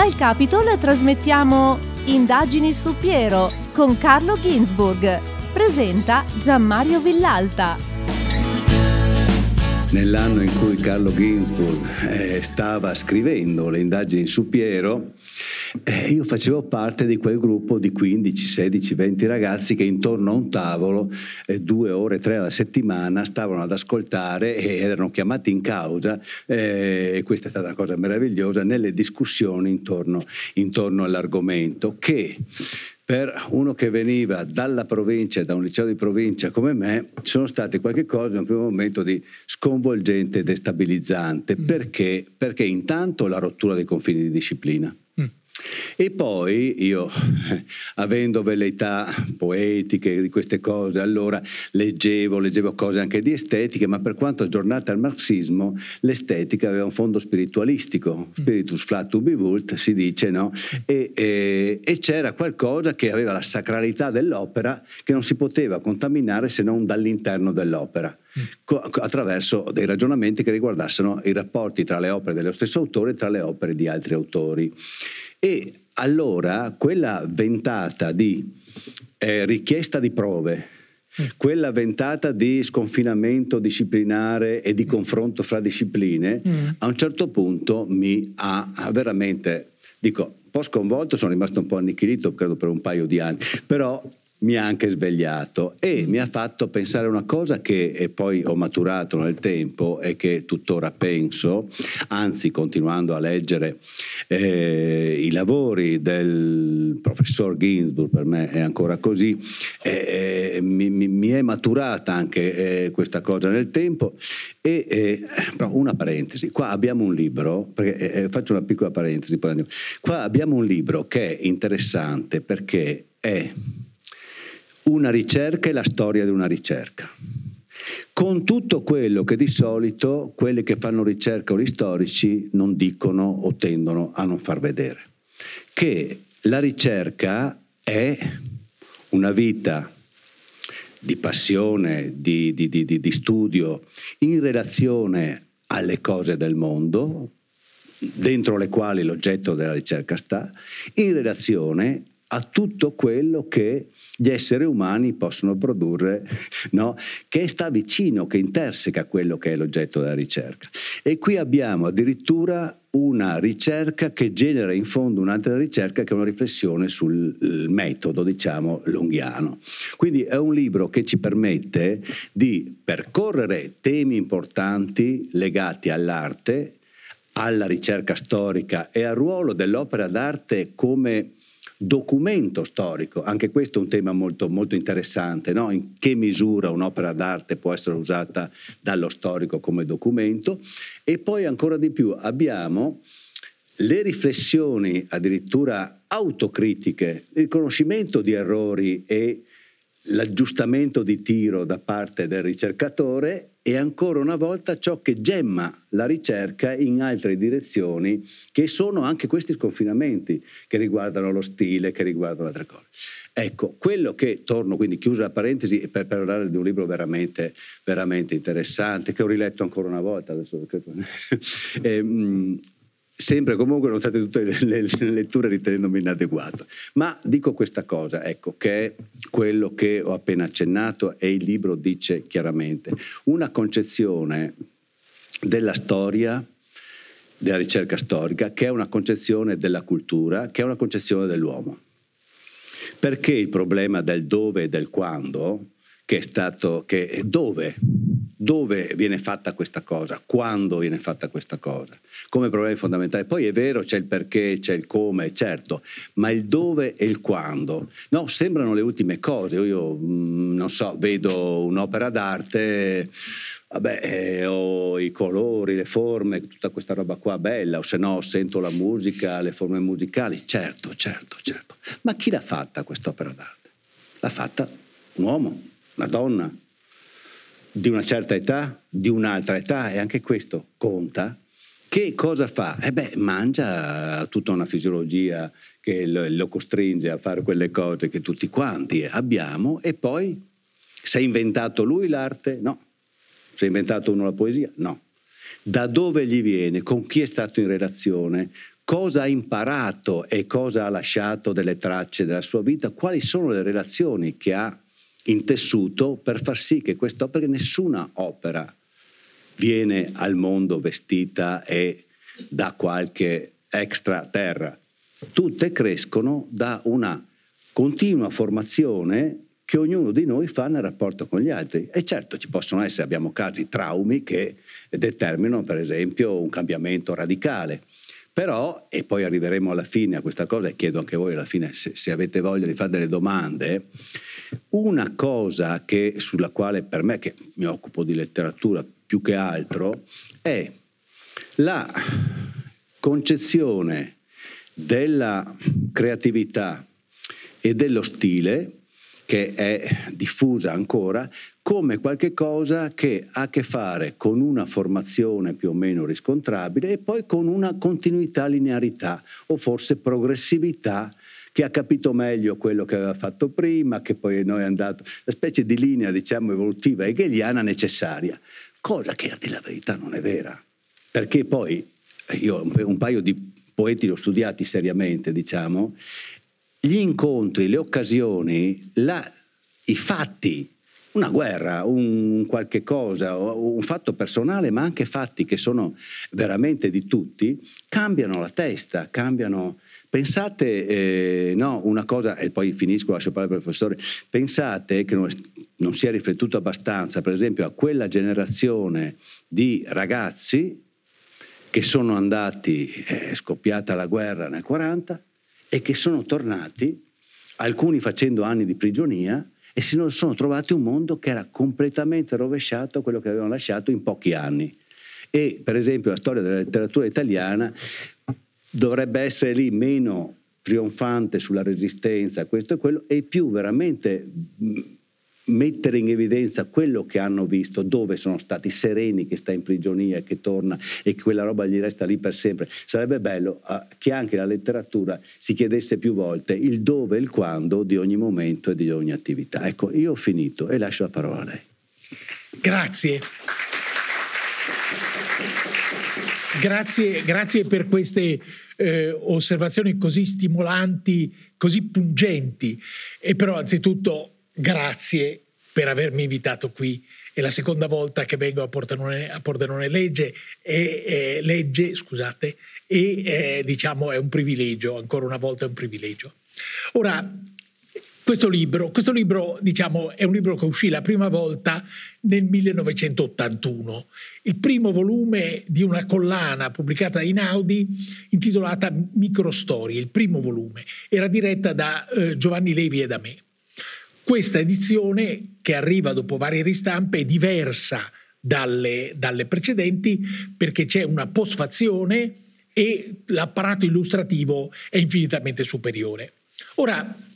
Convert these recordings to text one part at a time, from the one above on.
Dal Capitol trasmettiamo Indagini su Piero con Carlo Ginsburg. Presenta Gianmario Villalta. Nell'anno in cui Carlo Ginsburg eh, stava scrivendo le indagini su Piero, eh, io facevo parte di quel gruppo di 15, 16, 20 ragazzi che intorno a un tavolo, eh, due ore, tre alla settimana, stavano ad ascoltare e erano chiamati in causa, eh, e questa è stata una cosa meravigliosa, nelle discussioni intorno, intorno all'argomento che per uno che veniva dalla provincia, da un liceo di provincia come me, sono state qualche cosa in un primo momento di sconvolgente e destabilizzante. Mm. Perché? Perché intanto la rottura dei confini di disciplina. E poi io, avendo velleità poetiche di queste cose, allora leggevo, leggevo cose anche di estetica, ma per quanto aggiornata al marxismo, l'estetica aveva un fondo spiritualistico, spiritus flat ubi vult, si dice, no? E, e, e c'era qualcosa che aveva la sacralità dell'opera che non si poteva contaminare se non dall'interno dell'opera attraverso dei ragionamenti che riguardassero i rapporti tra le opere dello stesso autore e tra le opere di altri autori. E allora quella ventata di eh, richiesta di prove, mm. quella ventata di sconfinamento disciplinare e di confronto fra discipline, mm. a un certo punto mi ha veramente, dico, un po' sconvolto, sono rimasto un po' annichilito, credo per un paio di anni, però mi ha anche svegliato e mm. mi ha fatto pensare una cosa che poi ho maturato nel tempo e che tuttora penso, anzi continuando a leggere eh, i lavori del professor Ginsburg, per me è ancora così, eh, eh mi, mi, mi, è maturata anche eh, questa cosa nel tempo e eh, però una parentesi, qua abbiamo un libro, perché, eh, faccio una piccola parentesi, poi andiamo. qua abbiamo un libro che è interessante perché è una ricerca e la storia di una ricerca. Con tutto quello che di solito quelli che fanno ricerca o gli storici non dicono o tendono a non far vedere. Che la ricerca è una vita di passione, di, di, di, di studio in relazione alle cose del mondo, dentro le quali l'oggetto della ricerca sta, in relazione a tutto quello che gli esseri umani possono produrre, no? che sta vicino, che interseca quello che è l'oggetto della ricerca. E qui abbiamo addirittura una ricerca che genera in fondo un'altra ricerca che è una riflessione sul metodo, diciamo, lunghiano. Quindi è un libro che ci permette di percorrere temi importanti legati all'arte, alla ricerca storica e al ruolo dell'opera d'arte come documento storico, anche questo è un tema molto, molto interessante, no? in che misura un'opera d'arte può essere usata dallo storico come documento e poi ancora di più abbiamo le riflessioni addirittura autocritiche, il riconoscimento di errori e l'aggiustamento di tiro da parte del ricercatore e ancora una volta ciò che gemma la ricerca in altre direzioni che sono anche questi sconfinamenti che riguardano lo stile, che riguardano altre cose. Ecco, quello che, torno quindi chiusa la parentesi, per parlare di un libro veramente, veramente interessante, che ho riletto ancora una volta, adesso, eh, sempre comunque non state tutte le, le, letture ritenendomi inadeguato. Ma dico questa cosa, ecco, che è quello che ho appena accennato e il libro dice chiaramente. Una concezione della storia, della ricerca storica, che è una concezione della cultura, che è una concezione dell'uomo. Perché il problema del dove e del quando, che è stato, che dove dove viene fatta questa cosa, quando viene fatta questa cosa, come problemi fondamentali. Poi è vero, c'è il perché, c'è il come, certo, ma il dove e il quando. No, sembrano le ultime cose. Io, mm, non so, vedo un'opera d'arte, vabbè, eh, ho i colori, le forme, tutta questa roba qua bella, o se no sento la musica, le forme musicali. Certo, certo, certo. Ma chi l'ha fatta quest'opera d'arte? L'ha fatta un uomo, una donna, di una certa età, di un'altra età, e anche questo conta, che cosa fa? Eh beh, mangia tutta una fisiologia che lo, costringe a fare quelle cose che tutti quanti abbiamo e poi si è inventato lui l'arte? No. Si è inventato uno la poesia? No. Da dove gli viene? Con chi è stato in relazione? cosa ha imparato e cosa ha lasciato delle tracce della sua vita, quali sono le relazioni che ha intessuto per far sì che quest'opera, perché nessuna opera viene al mondo vestita e da qualche extra terra, tutte crescono da una continua formazione che ognuno di noi fa nel rapporto con gli altri. E certo ci possono essere, abbiamo casi, traumi che determinano per esempio un cambiamento radicale. Però, e poi arriveremo alla fine a questa cosa e chiedo anche voi alla fine se, se avete voglia di fare delle domande, una cosa che, sulla quale per me, che mi occupo di letteratura più che altro, è la concezione della creatività e dello stile che è diffusa ancora come qualcosa che ha a che fare con una formazione più o meno riscontrabile e poi con una continuità, linearità o forse progressività che ha capito meglio quello che aveva fatto prima, che poi noi è andato, una specie di linea diciamo evolutiva hegeliana necessaria, cosa che a dire la verità non è vera, perché poi io un paio di poeti li ho studiati seriamente, diciamo, gli incontri, le occasioni, la, i fatti una guerra, un qualche cosa, un fatto personale, ma anche fatti che sono veramente di tutti, cambiano la testa, cambiano... Pensate, eh, no, una cosa, e poi finisco, lascio parlare al professore, pensate che non, non si è riflettuto abbastanza, per esempio, a quella generazione di ragazzi che sono andati, è scoppiata la guerra nel 40, e che sono tornati, alcuni facendo anni di prigionia, e si sono trovati un mondo che era completamente rovesciato a quello che avevano lasciato in pochi anni. E per esempio la storia della letteratura italiana dovrebbe essere lì meno trionfante sulla resistenza, questo e quello, e più veramente mettere in evidenza quello che hanno visto, dove sono stati sereni che sta in prigionia, che torna e che quella roba gli resta lì per sempre. Sarebbe bello uh, che anche la letteratura si chiedesse più volte il dove e il quando di ogni momento e di ogni attività. Ecco, io ho finito e lascio la parola a lei. Grazie. Grazie, grazie per queste eh, osservazioni così stimolanti, così pungenti. E però anzitutto grazie per avermi invitato qui. È la seconda volta che vengo a Pordenone, a Pordenone Legge, e, eh, legge scusate, e eh, diciamo è un privilegio, ancora una volta è un privilegio. Ora, questo libro, questo libro diciamo, è un libro che uscì la prima volta nel 1981, il primo volume di una collana pubblicata in Audi intitolata Microstorie, il primo volume, era diretta da eh, Giovanni Levi e da me. Questa edizione, che arriva dopo varie ristampe, è diversa dalle, dalle precedenti perché c'è una postfazione e l'apparato illustrativo è infinitamente superiore. Ora,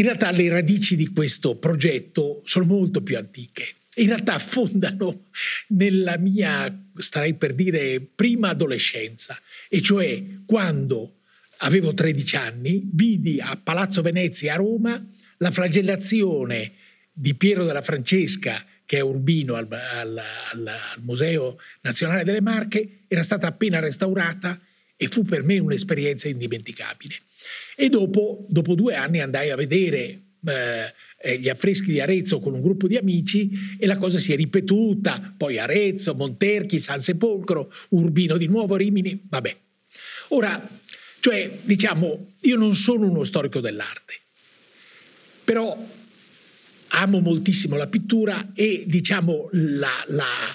in realtà le radici di questo progetto sono molto più antiche. In realtà affondano nella mia, starei per dire, prima adolescenza, e cioè quando avevo 13 anni, vidi a Palazzo Venezia a Roma la flagellazione di Piero della Francesca, che è Urbino al, al, al, al Museo Nazionale delle Marche, era stata appena restaurata e fu per me un'esperienza indimenticabile. E dopo, dopo due anni andai a vedere eh, eh, gli affreschi di Arezzo con un gruppo di amici e la cosa si è ripetuta, poi Arezzo, Monterchi, San Sepolcro, Urbino di nuovo, Rimini, vabbè. Ora, cioè, diciamo, io non sono uno storico dell'arte, però amo moltissimo la pittura e diciamo la, la,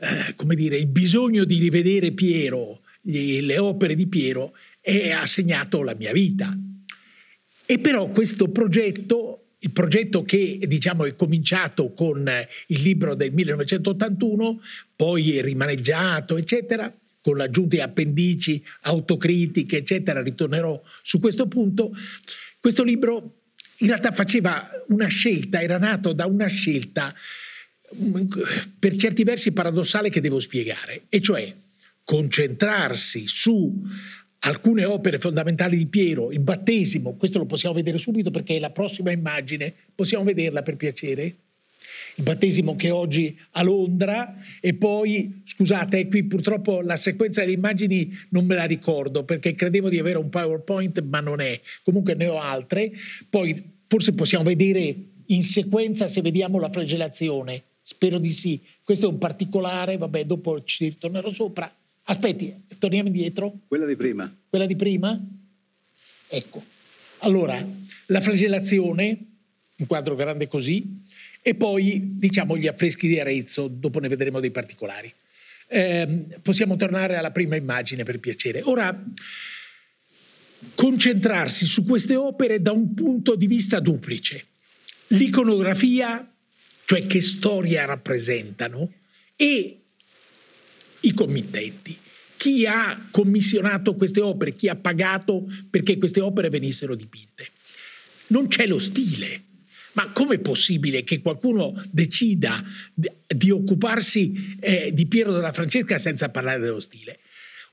eh, dire, il bisogno di rivedere Piero, gli, le opere di Piero, è, ha segnato la mia vita. E però questo progetto, il progetto che diciamo è cominciato con il libro del 1981, poi è rimaneggiato, eccetera, con l'aggiunta di appendici, autocritiche, eccetera, ritornerò su questo punto. Questo libro in realtà faceva una scelta, era nato da una scelta per certi versi paradossale che devo spiegare, e cioè concentrarsi su alcune opere fondamentali di Piero, il battesimo, questo lo possiamo vedere subito perché è la prossima immagine, possiamo vederla per piacere? il battesimo che oggi a Londra e poi, scusate, qui purtroppo la sequenza delle immagini non me la ricordo perché credevo di avere un PowerPoint ma non è, comunque ne ho altre, poi forse possiamo vedere in sequenza se vediamo la flagellazione, spero di sì, questo è un particolare, vabbè dopo ci ritornerò sopra, aspetti, torniamo indietro. Quella di prima. Quella di prima? Ecco, allora la flagellazione, un quadro grande così, e poi diciamo gli affreschi di Arezzo, dopo ne vedremo dei particolari. Eh, possiamo tornare alla prima immagine per piacere. Ora, concentrarsi su queste opere da un punto di vista duplice. L'iconografia, cioè che storia rappresentano, e i committenti. Chi ha commissionato queste opere, chi ha pagato perché queste opere venissero dipinte. Non c'è lo stile, ma com'è possibile che qualcuno decida di occuparsi eh, di Piero della Francesca senza parlare dello stile?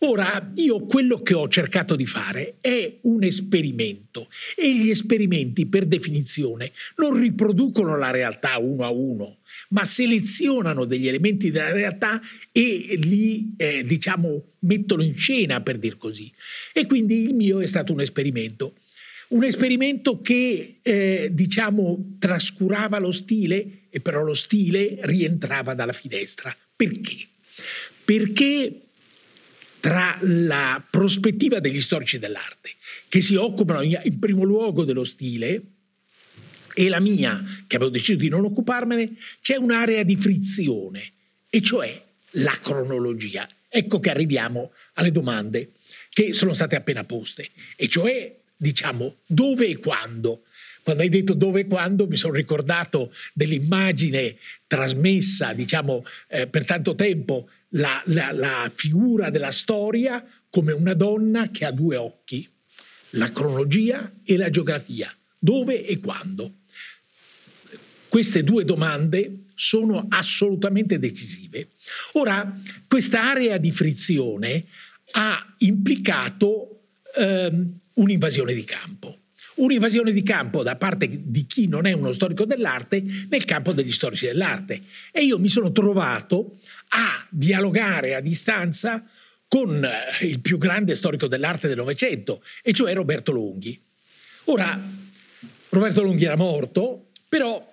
Ora, io quello che ho cercato di fare è un esperimento e gli esperimenti per definizione non riproducono la realtà uno a uno, ma selezionano degli elementi della realtà e li, eh, diciamo, mettono in scena, per dir così. E quindi il mio è stato un esperimento. Un esperimento che, eh, diciamo, trascurava lo stile, e però lo stile rientrava dalla finestra. Perché? Perché tra la prospettiva degli storici dell'arte, che si occupano in primo luogo dello stile, e la mia, che avevo deciso di non occuparmene, c'è un'area di frizione, e cioè la cronologia. Ecco che arriviamo alle domande che sono state appena poste, e cioè diciamo, dove e quando. Quando hai detto dove e quando mi sono ricordato dell'immagine trasmessa, diciamo, eh, per tanto tempo, la, la, la figura della storia come una donna che ha due occhi, la cronologia e la geografia, dove e quando. Queste due domande sono assolutamente decisive. Ora, questa area di frizione ha implicato ehm, un'invasione di campo. Un'invasione di campo da parte di chi non è uno storico dell'arte nel campo degli storici dell'arte. E io mi sono trovato a dialogare a distanza con eh, il più grande storico dell'arte del Novecento, e cioè Roberto Lunghi. Ora, Roberto Lunghi era morto, però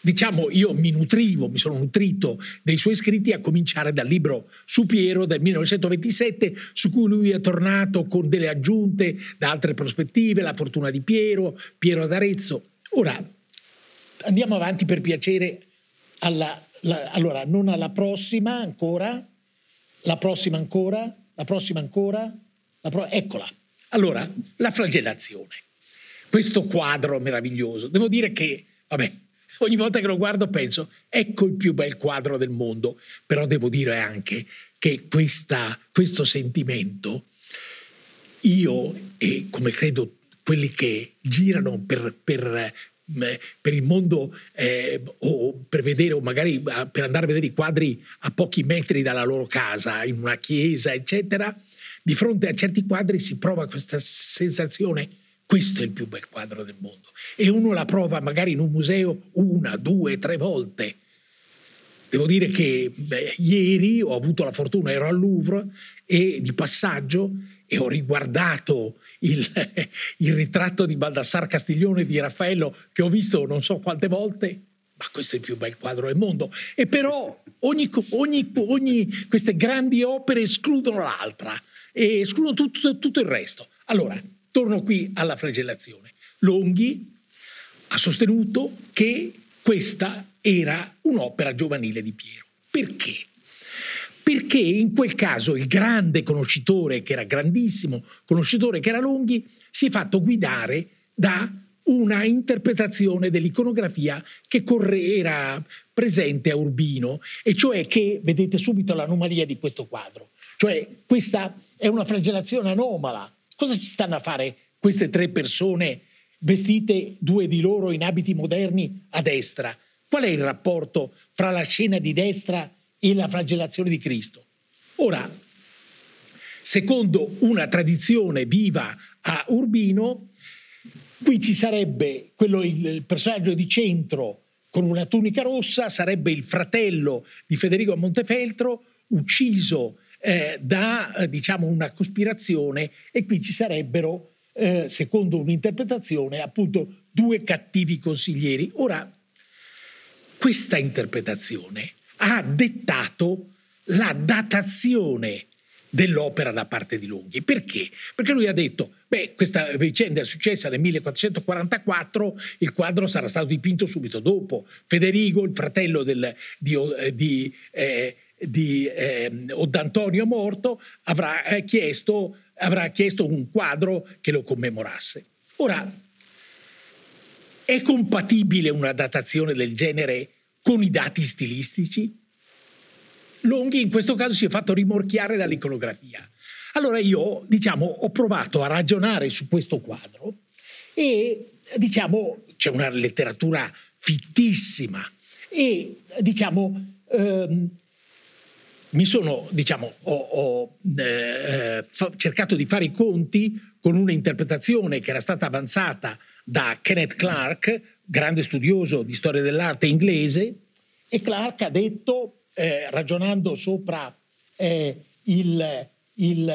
diciamo, io mi nutrivo, mi sono nutrito dei suoi scritti a cominciare dal libro su Piero del 1927, su cui lui è tornato con delle aggiunte da altre prospettive, la fortuna di Piero, Piero d'Arezzo. Ora, andiamo avanti per piacere alla, la, allora, non alla prossima ancora, la prossima ancora, la prossima ancora, la pro- eccola. Allora, la flagellazione. Questo quadro meraviglioso. Devo dire che, vabbè, ogni volta che lo guardo penso, ecco il più bel quadro del mondo, però devo dire anche che questa, questo sentimento, io e come credo quelli che girano per, per, per il mondo eh, o per vedere o magari per andare a vedere i quadri a pochi metri dalla loro casa, in una chiesa, eccetera, di fronte a certi quadri si prova questa sensazione, questo è il più bel quadro del mondo e uno la prova magari in un museo una, due, tre volte. Devo dire che beh, ieri ho avuto la fortuna, ero al Louvre e di passaggio e ho riguardato il, il ritratto di Baldassar Castiglione di Raffaello che ho visto non so quante volte ma questo è il più bel quadro del mondo. E però ogni, ogni, ogni, queste grandi opere escludono l'altra e escludono tutto, tutto, il resto. Allora, torno qui alla flagellazione. Longhi ha sostenuto che questa era un'opera giovanile di Piero. Perché? Perché in quel caso il grande conoscitore, che era grandissimo conoscitore, che era Longhi, si è fatto guidare da una interpretazione dell'iconografia che era presente a Urbino, e cioè che, vedete subito l'anomalia di questo quadro, cioè questa è una flagellazione anomala. Cosa ci stanno a fare queste tre persone vestite due di loro in abiti moderni a destra. Qual è il rapporto fra la scena di destra e la flagellazione di Cristo? Ora, secondo una tradizione viva a Urbino, qui ci sarebbe quello, il personaggio di centro con una tunica rossa, sarebbe il fratello di Federico Montefeltro, ucciso eh, da eh, diciamo una cospirazione e qui ci sarebbero, eh, secondo un'interpretazione, appunto due cattivi consiglieri. Ora, questa interpretazione ha dettato la datazione dell'opera da parte di Lunghi. Perché? Perché lui ha detto, beh, questa vicenda è successa nel 1444, il quadro sarà stato dipinto subito dopo. Federico, il fratello del, di, di, eh, di eh, Oddantonio morto, avrà eh, chiesto, avrà chiesto un quadro che lo commemorasse. Ora, è compatibile una datazione del genere con i dati stilistici? Longhi in questo caso si è fatto rimorchiare dall'iconografia. Allora io, diciamo, ho provato a ragionare su questo quadro e, diciamo, c'è una letteratura fittissima e, diciamo, ehm, mi sono, diciamo, ho, ho eh, fa, cercato di fare i conti con un'interpretazione che era stata avanzata da Kenneth Clark, grande studioso di storia dell'arte inglese, e Clark ha detto eh, ragionando sopra eh, il, il,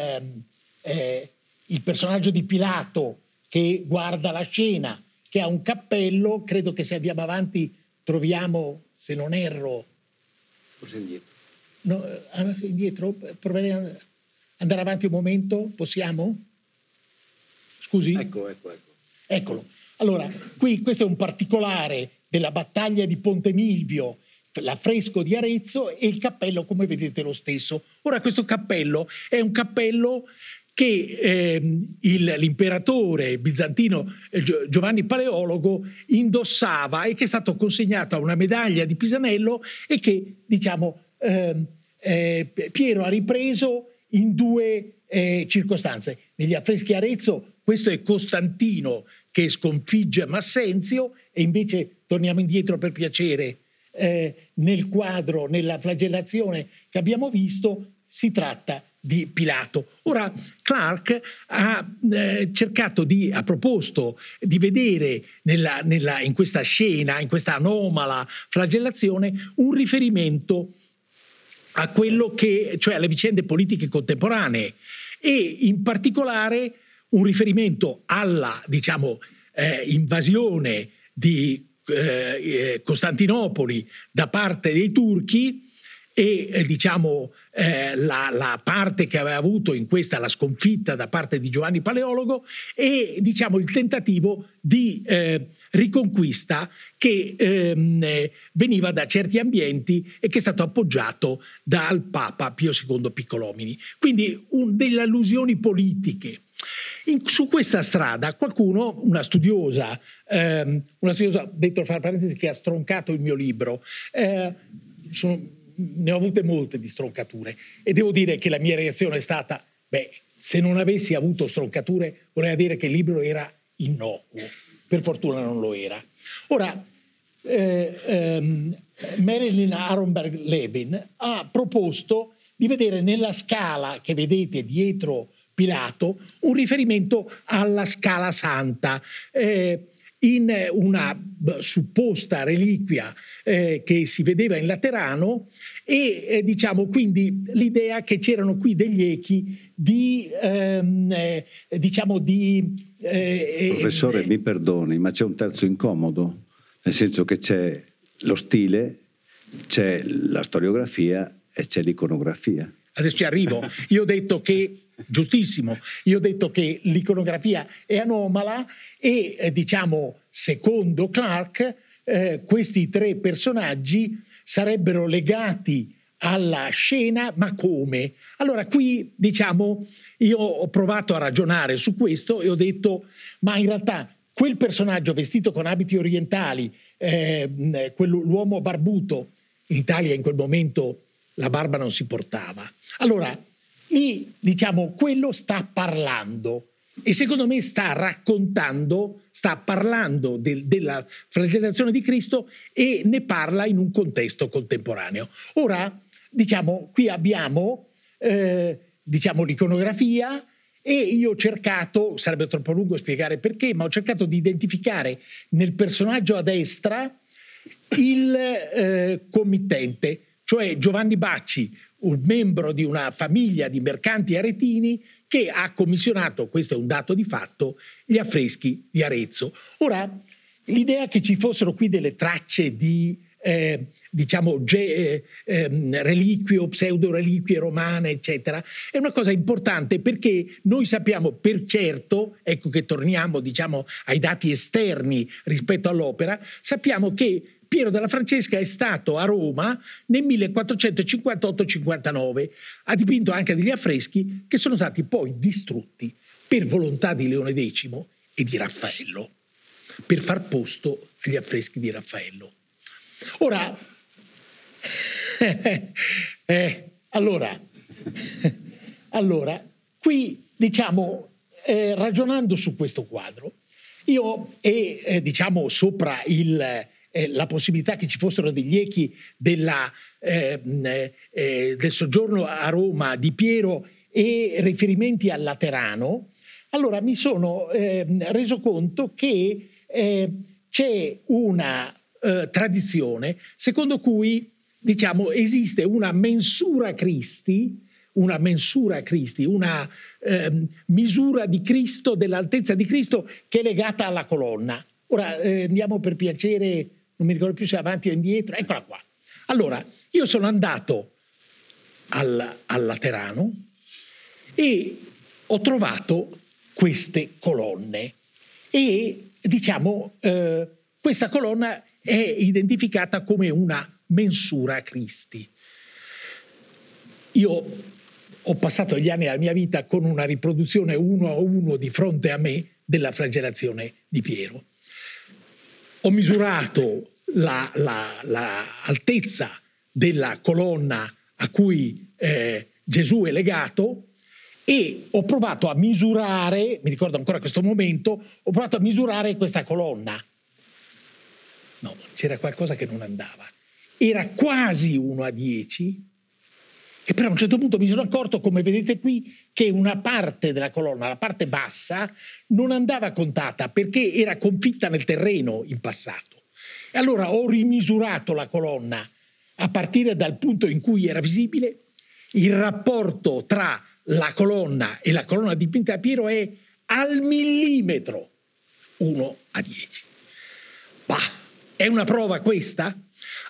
eh, il personaggio di Pilato che guarda la scena, che ha un cappello, credo che se andiamo avanti troviamo, se non erro... Forse indietro. No, indietro, provare ad andare avanti un momento, possiamo? Scusi? Ecco, ecco, ecco. Eccolo. Allora, qui questo è un particolare della battaglia di Ponte Milvio l'affresco di Arezzo e il cappello come vedete lo stesso. Ora questo cappello è un cappello che eh, il, l'imperatore bizantino eh, Giovanni Paleologo indossava e che è stato consegnato a una medaglia di Pisanello e che diciamo eh, eh, Piero ha ripreso in due eh, circostanze. Negli affreschi Arezzo questo è Costantino che sconfigge Massenzio e invece torniamo indietro per piacere eh, nel quadro, nella flagellazione che abbiamo visto, si tratta di Pilato. Ora Clark ha eh, cercato di, ha proposto di vedere nella, nella, in questa scena, in questa anomala flagellazione, un riferimento a quello che, cioè alle vicende politiche contemporanee. E in particolare un riferimento alla, diciamo, eh, invasione di eh, eh, Costantinopoli da parte dei turchi e eh, diciamo eh, la, la, parte che aveva avuto in questa la sconfitta da parte di Giovanni Paleologo e diciamo il tentativo di eh, riconquista che ehm, veniva da certi ambienti e che è stato appoggiato dal Papa Pio II Piccolomini. Quindi un, delle allusioni politiche. In, su questa strada qualcuno, una studiosa, ehm, una studiosa, detto fra parentesi, che ha stroncato il mio libro, eh, sono, ne ho avute molte di stroncature e devo dire che la mia reazione è stata, beh, se non avessi avuto stroncature voleva dire che il libro era innocuo, per fortuna non lo era. Ora, eh, ehm, Marilyn Aronberg Levin ha proposto di vedere nella scala che vedete dietro Pilato un riferimento alla scala santa. Eh, in una supposta reliquia eh, che si vedeva in Laterano e eh, diciamo quindi l'idea che c'erano qui degli echi di ehm, eh, diciamo di eh, professore eh, mi perdoni ma c'è un terzo incomodo nel senso che c'è lo stile c'è la storiografia e c'è l'iconografia. Adesso ci arrivo. Io ho detto che giustissimo. Io ho detto che l'iconografia è anomala e eh, diciamo, secondo Clark, eh, questi tre personaggi sarebbero legati alla scena, ma come? Allora qui diciamo, io ho provato a ragionare su questo e ho detto, ma in realtà quel personaggio vestito con abiti orientali, eh, l'uomo barbuto, in Italia in quel momento la barba non si portava. Allora, lì diciamo quello sta parlando e secondo me sta raccontando, sta parlando del, della flagellazione di Cristo e ne parla in un contesto contemporaneo. Ora, diciamo, qui abbiamo eh, diciamo, l'iconografia e io ho cercato, sarebbe troppo lungo spiegare perché, ma ho cercato di identificare nel personaggio a destra il eh, committente, cioè Giovanni Bacci, un membro di una famiglia di mercanti aretini che ha commissionato, questo è un dato di fatto, gli affreschi di Arezzo. Ora, l'idea che ci fossero qui delle tracce di eh, diciamo ge, eh, reliquie o pseudo reliquie romane, eccetera, è una cosa importante perché noi sappiamo per certo, ecco che torniamo diciamo ai dati esterni rispetto all'opera, sappiamo che Piero della Francesca è stato a Roma nel 1458-59, ha dipinto anche degli affreschi che sono stati poi distrutti per volontà di Leone X e di Raffaello, per far posto agli affreschi di Raffaello. Ora, eh, allora, allora, qui diciamo, eh, ragionando su questo quadro, io e eh, diciamo sopra il, eh, la possibilità che ci fossero degli echi della, eh, eh, del soggiorno a Roma di Piero e riferimenti al Laterano, allora mi sono reso conto che c'è una eh, tradizione secondo cui diciamo, esiste una mensura Cristi, una mensura Cristi, una eh, misura di Cristo, dell'altezza di Cristo che è legata alla colonna. Ora eh, andiamo per piacere, non mi ricordo più se avanti o indietro, eccola qua. Allora, io sono andato al, al Laterano e ho trovato queste colonne e diciamo eh, questa colonna è identificata come una mensura a Cristi. Io ho passato gli anni della mia vita con una riproduzione uno a uno di fronte a me della flagellazione di Piero. Ho misurato l'altezza la, la della colonna a cui eh, Gesù è legato e ho provato a misurare, mi ricordo ancora questo momento, ho provato a misurare questa colonna No, c'era qualcosa che non andava. Era quasi 1 a 10 e però a un certo punto mi sono accorto, come vedete qui, che una parte della colonna, la parte bassa, non andava contata perché era confitta nel terreno in passato. E allora ho rimisurato la colonna a partire dal punto in cui era visibile. Il rapporto tra la colonna e la colonna dipinta da Piero è al millimetro 1 a 10. Bah! È una prova questa?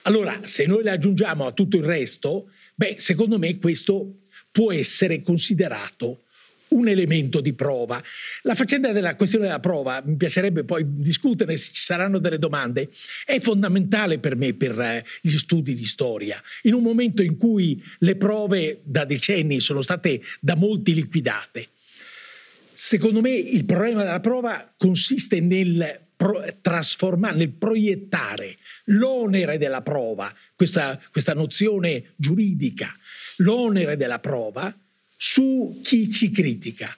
Allora, se noi la aggiungiamo a tutto il resto, beh, secondo me questo può essere considerato un elemento di prova. La faccenda della questione della prova, mi piacerebbe poi discutere se ci saranno delle domande, è fondamentale per me per eh, gli studi di storia. In un momento in cui le prove da decenni sono state da molti liquidate. Secondo me il problema della prova consiste nel pro, trasformare, nel proiettare l'onere della prova, questa, questa nozione giuridica, l'onere della prova su chi ci critica.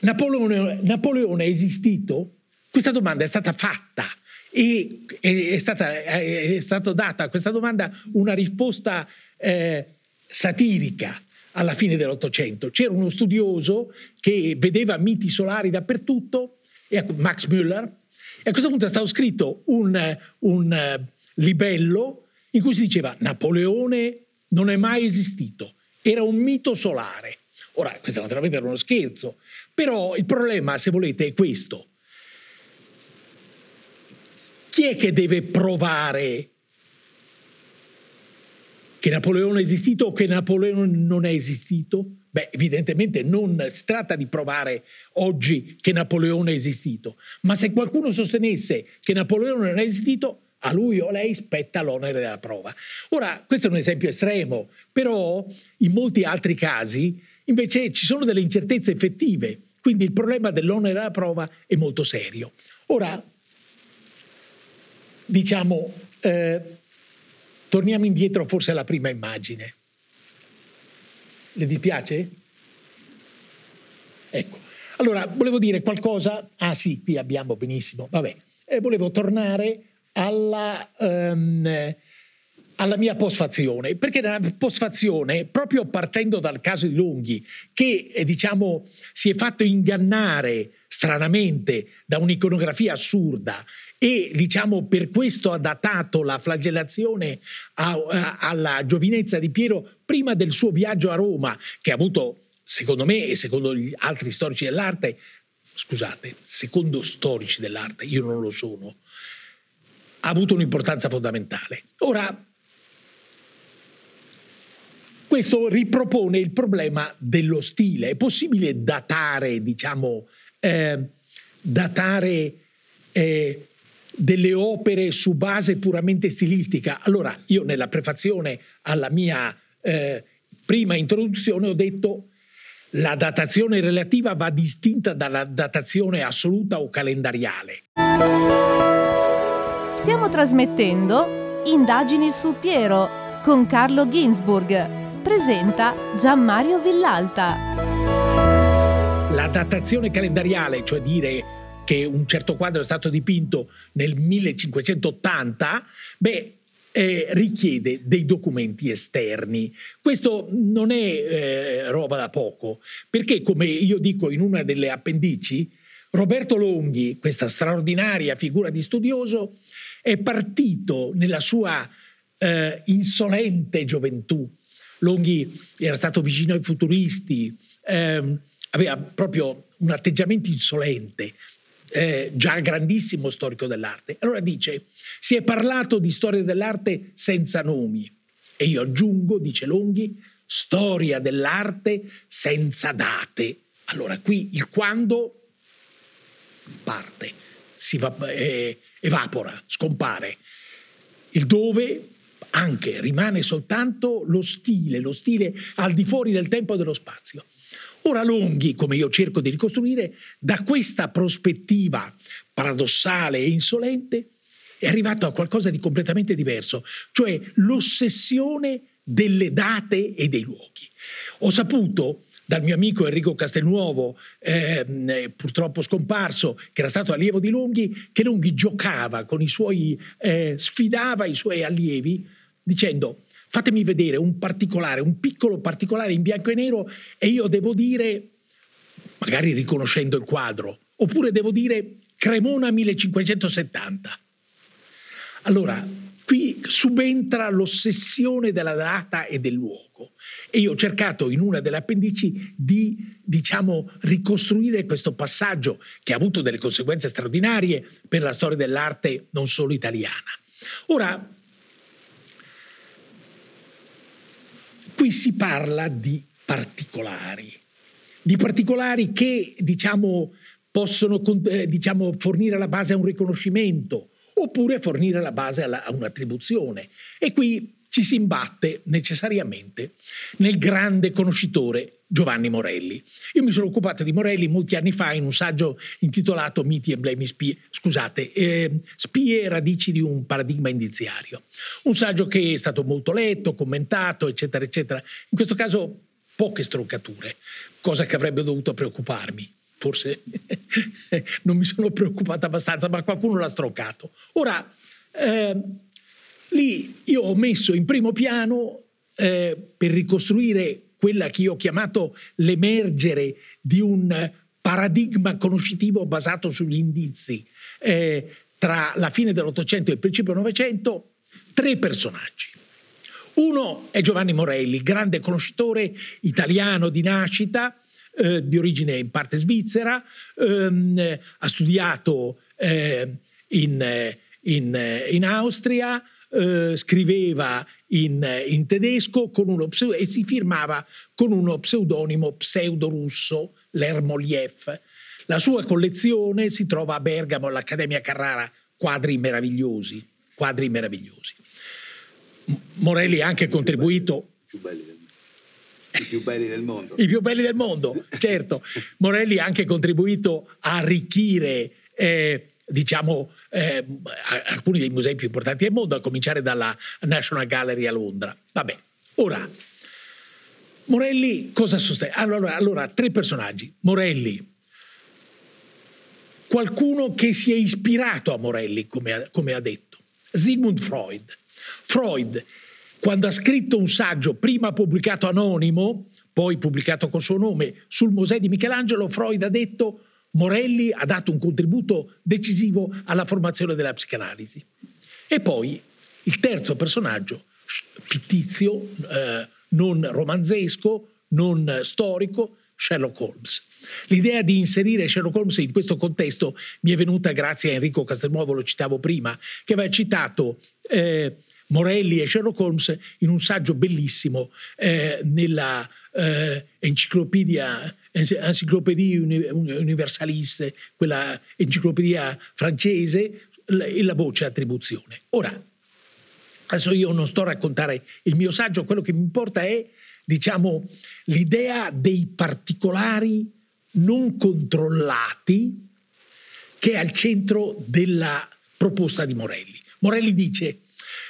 Napoleone, Napoleone è esistito? Questa domanda è stata fatta e è stata, è stata data a questa domanda una risposta eh, satirica alla fine dell'Ottocento. C'era uno studioso che vedeva miti solari dappertutto e Max Müller, e a questo punto è stato scritto un, un eh, libello in cui si diceva Napoleone non è mai esistito, era un mito solare. Ora, questo naturalmente era uno scherzo, però il problema, se volete, è questo. Chi è che deve provare che Napoleone è esistito o che Napoleone non è esistito? Beh, evidentemente non si tratta di provare oggi che Napoleone è esistito, ma se qualcuno sostenesse che Napoleone non è esistito, a lui o a lei spetta l'onere della prova. Ora, questo è un esempio estremo, però in molti altri casi invece ci sono delle incertezze effettive, quindi il problema dell'onere della prova è molto serio. Ora, diciamo, eh, torniamo indietro forse alla prima immagine. Le dispiace? Ecco. Allora, volevo dire qualcosa. Ah sì, qui abbiamo benissimo. Vabbè, eh, volevo tornare alla, um, alla mia postfazione, perché nella postfazione, proprio partendo dal caso di Longhi, che eh, diciamo si è fatto ingannare stranamente da un'iconografia assurda e diciamo per questo ha datato la flagellazione a, a, alla giovinezza di Piero prima del suo viaggio a Roma, che ha avuto, secondo me e secondo gli altri storici dell'arte, scusate, secondo storici dell'arte, io non lo sono, ha avuto un'importanza fondamentale. Ora, questo ripropone il problema dello stile. È possibile datare, diciamo, eh, datare eh, delle opere su base puramente stilistica? Allora, io nella prefazione alla mia eh, prima introduzione ho detto la datazione relativa va distinta dalla datazione assoluta o calendariale. Stiamo trasmettendo Indagini su Piero con Carlo Ginzburg presenta Gianmario Villalta. La datazione calendariale, cioè dire che un certo quadro è stato dipinto nel 1580, beh, eh, richiede dei documenti esterni. Questo non è eh, roba da poco, perché come io dico in una delle appendici, Roberto Longhi, questa straordinaria figura di studioso, è partito nella sua eh, insolente gioventù Longhi era stato vicino ai futuristi, ehm, aveva proprio un atteggiamento insolente, eh, già grandissimo storico dell'arte. Allora dice, si è parlato di storia dell'arte senza nomi. E io aggiungo, dice Longhi, storia dell'arte senza date. Allora qui il quando parte, si va, eh, evapora, scompare. Il dove anche rimane soltanto lo stile, lo stile al di fuori del tempo e dello spazio. Ora Longhi, come io cerco di ricostruire, da questa prospettiva paradossale e insolente, è arrivato a qualcosa di completamente diverso, cioè l'ossessione delle date e dei luoghi. Ho saputo dal mio amico Enrico Castelnuovo, eh, purtroppo scomparso, che era stato allievo di Longhi, che Longhi giocava con i suoi, eh, sfidava i suoi allievi dicendo fatemi vedere un particolare, un piccolo particolare in bianco e nero e io devo dire, magari riconoscendo il quadro, oppure devo dire Cremona 1570. Allora, qui subentra l'ossessione della data e del luogo. E io ho cercato in una delle appendici di, diciamo, ricostruire questo passaggio che ha avuto delle conseguenze straordinarie per la storia dell'arte non solo italiana. Ora, Qui si parla di particolari, di particolari che diciamo, possono eh, diciamo, fornire la base a un riconoscimento oppure fornire la base a un'attribuzione. E qui ci si imbatte necessariamente nel grande conoscitore Giovanni Morelli. Io mi sono occupato di Morelli molti anni fa in un saggio intitolato Miti, emblemi, spie, scusate, eh, spie e radici di un paradigma indiziario. Un saggio che è stato molto letto, commentato, eccetera, eccetera. In questo caso poche stroncature, cosa che avrebbe dovuto preoccuparmi. Forse non mi sono preoccupato abbastanza, ma qualcuno l'ha stroncato. Ora, eh, lì io ho messo in primo piano eh, per ricostruire quella che io ho chiamato l'emergere di un paradigma conoscitivo basato sugli indizi eh, tra la fine dell'Ottocento e il principio del Novecento, tre personaggi. Uno è Giovanni Morelli, grande conoscitore italiano di nascita, eh, di origine in parte svizzera, ehm, ha studiato eh, in, in, in Austria, eh, scriveva in, in tedesco uno, e si firmava con uno pseudonimo pseudo-russo, Lermoliev. La sua collezione si trova a Bergamo all'Accademia Carrara, quadri meravigliosi, quadri meravigliosi. Morelli ha anche contribuito... I più belli del mondo. I più belli del mondo, certo. Morelli ha anche contribuito a arricchire eh, diciamo, eh, alcuni dei musei più importanti del mondo, a cominciare dalla National Gallery a Londra. Vabbè, ora, Morelli cosa sostiene? Allora, allora, tre personaggi. Morelli, qualcuno che si è ispirato a Morelli, come ha, come ha detto. Sigmund Freud. Freud, quando ha scritto un saggio, prima pubblicato anonimo, poi pubblicato con suo nome, sul Mosè di Michelangelo, Freud ha detto Morelli ha dato un contributo decisivo alla formazione della psicanalisi. E poi il terzo personaggio, fittizio, eh, non romanzesco, non storico, Sherlock Holmes. L'idea di inserire Sherlock Holmes in questo contesto mi è venuta grazie a Enrico Castelnuovo, lo citavo prima, che aveva citato eh, Morelli e Sherlock Holmes in un saggio bellissimo eh, nella eh, enciclopedia, Encyclopédie Universaliste, quella enciclopedia francese, e la voce attribuzione. Ora, adesso io non sto a raccontare il mio saggio, quello che mi importa è, diciamo, l'idea dei particolari non controllati che è al centro della proposta di Morelli. Morelli dice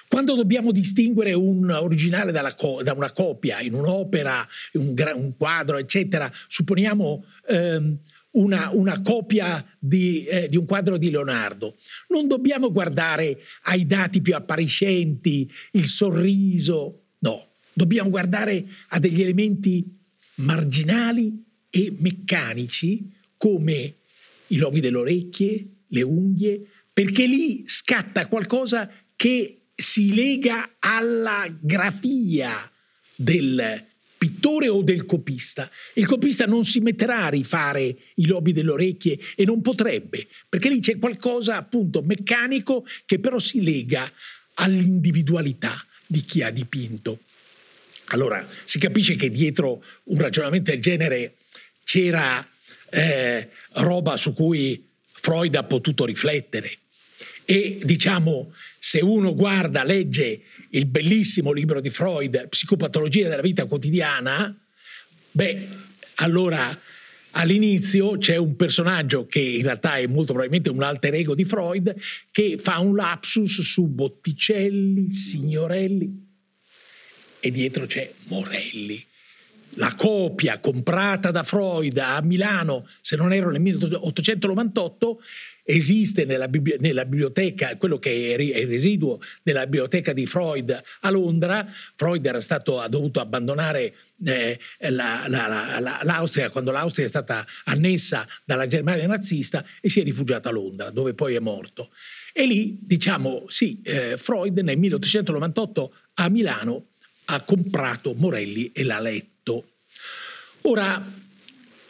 quando dobbiamo distinguere un originale co- da una copia in un'opera, un, gra- un quadro, eccetera, supponiamo ehm, una, una, copia di, eh, di, un quadro di Leonardo, non dobbiamo guardare ai dati più appariscenti, il sorriso, no, dobbiamo guardare a degli elementi marginali e meccanici come i lobi delle orecchie, le unghie, perché lì scatta qualcosa che si lega alla grafia del pittore o del copista. Il copista non si metterà a rifare i lobi delle orecchie e non potrebbe, perché lì c'è qualcosa appunto meccanico che però si lega all'individualità di chi ha dipinto. Allora si capisce che dietro un ragionamento del genere c'era eh, roba su cui Freud ha potuto riflettere e diciamo se uno guarda, legge il bellissimo libro di Freud, Psicopatologia della vita quotidiana, beh, allora all'inizio c'è un personaggio che in realtà è molto probabilmente un alter ego di Freud che fa un lapsus su Botticelli, Signorelli e dietro c'è Morelli. La copia comprata da Freud a Milano, se non ero nel 1898, esiste nella, nella, biblioteca, quello che è il residuo della biblioteca di Freud a Londra. Freud era stato, ha dovuto abbandonare eh, la, la, la, l'Austria quando l'Austria è stata annessa dalla Germania nazista e si è rifugiato a Londra, dove poi è morto. E lì, diciamo, sì, eh, Freud nel 1898 a Milano ha comprato Morelli e l'ha letto. Ora,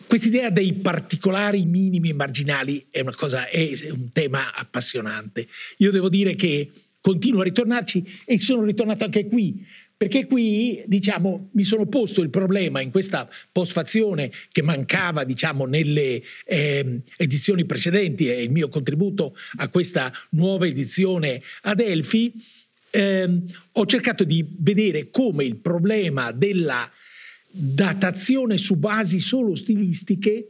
Quest'idea dei particolari minimi e marginali è, cosa, è un tema appassionante. Io devo dire che continuo a ritornarci e sono ritornato anche qui, perché qui diciamo, mi sono posto il problema in questa postfazione che mancava diciamo, nelle eh, edizioni precedenti e il mio contributo a questa nuova edizione ad Elfi, eh, ho cercato di vedere come il problema della datazione su basi solo stilistiche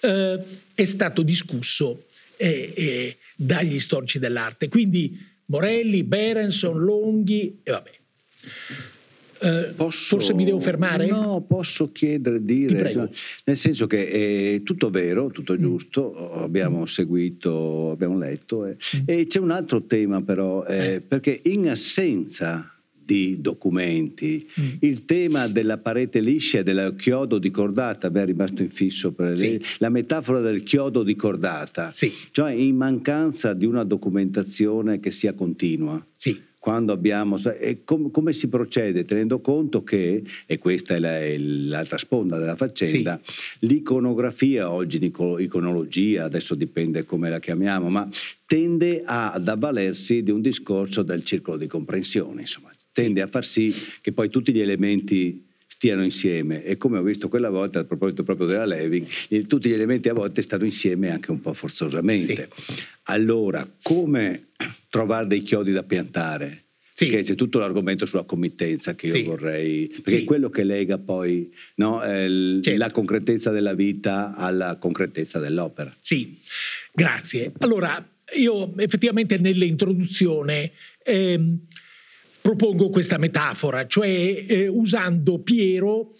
eh, è stato discusso eh, eh, dagli storici dell'arte. Quindi Morelli, Berenson, Longhi e vabbè. Eh, posso, forse mi devo fermare? No, posso chiedere, dire, cioè, nel senso che è tutto vero, tutto mm. giusto, abbiamo mm. seguito, abbiamo letto eh, mm. e c'è un altro tema però, eh, eh. perché in assenza di documenti. Mm. Il tema della parete liscia e del chiodo di cordata, beh, è rimasto infisso per sì. la metafora del chiodo di cordata, sì. cioè in mancanza di una documentazione che sia continua. Sì quando abbiamo e com, come si procede tenendo conto che e questa è, la, è l'altra sponda della faccenda sì. l'iconografia oggi l'iconologia adesso dipende come la chiamiamo ma tende ad avvalersi di un discorso del circolo di comprensione insomma tende a far sì che poi tutti gli elementi stiano insieme e come ho visto quella volta a proposito proprio della Leving tutti gli elementi a volte stanno insieme anche un po' forzosamente sì. allora come trovare dei chiodi da piantare sì. Perché c'è tutto l'argomento sulla committenza che io sì. vorrei, perché è quello che lega poi no, eh, certo. la concretezza della vita alla concretezza dell'opera. Sì, grazie. Allora, io effettivamente nell'introduzione ehm, propongo questa metafora, cioè eh, usando Piero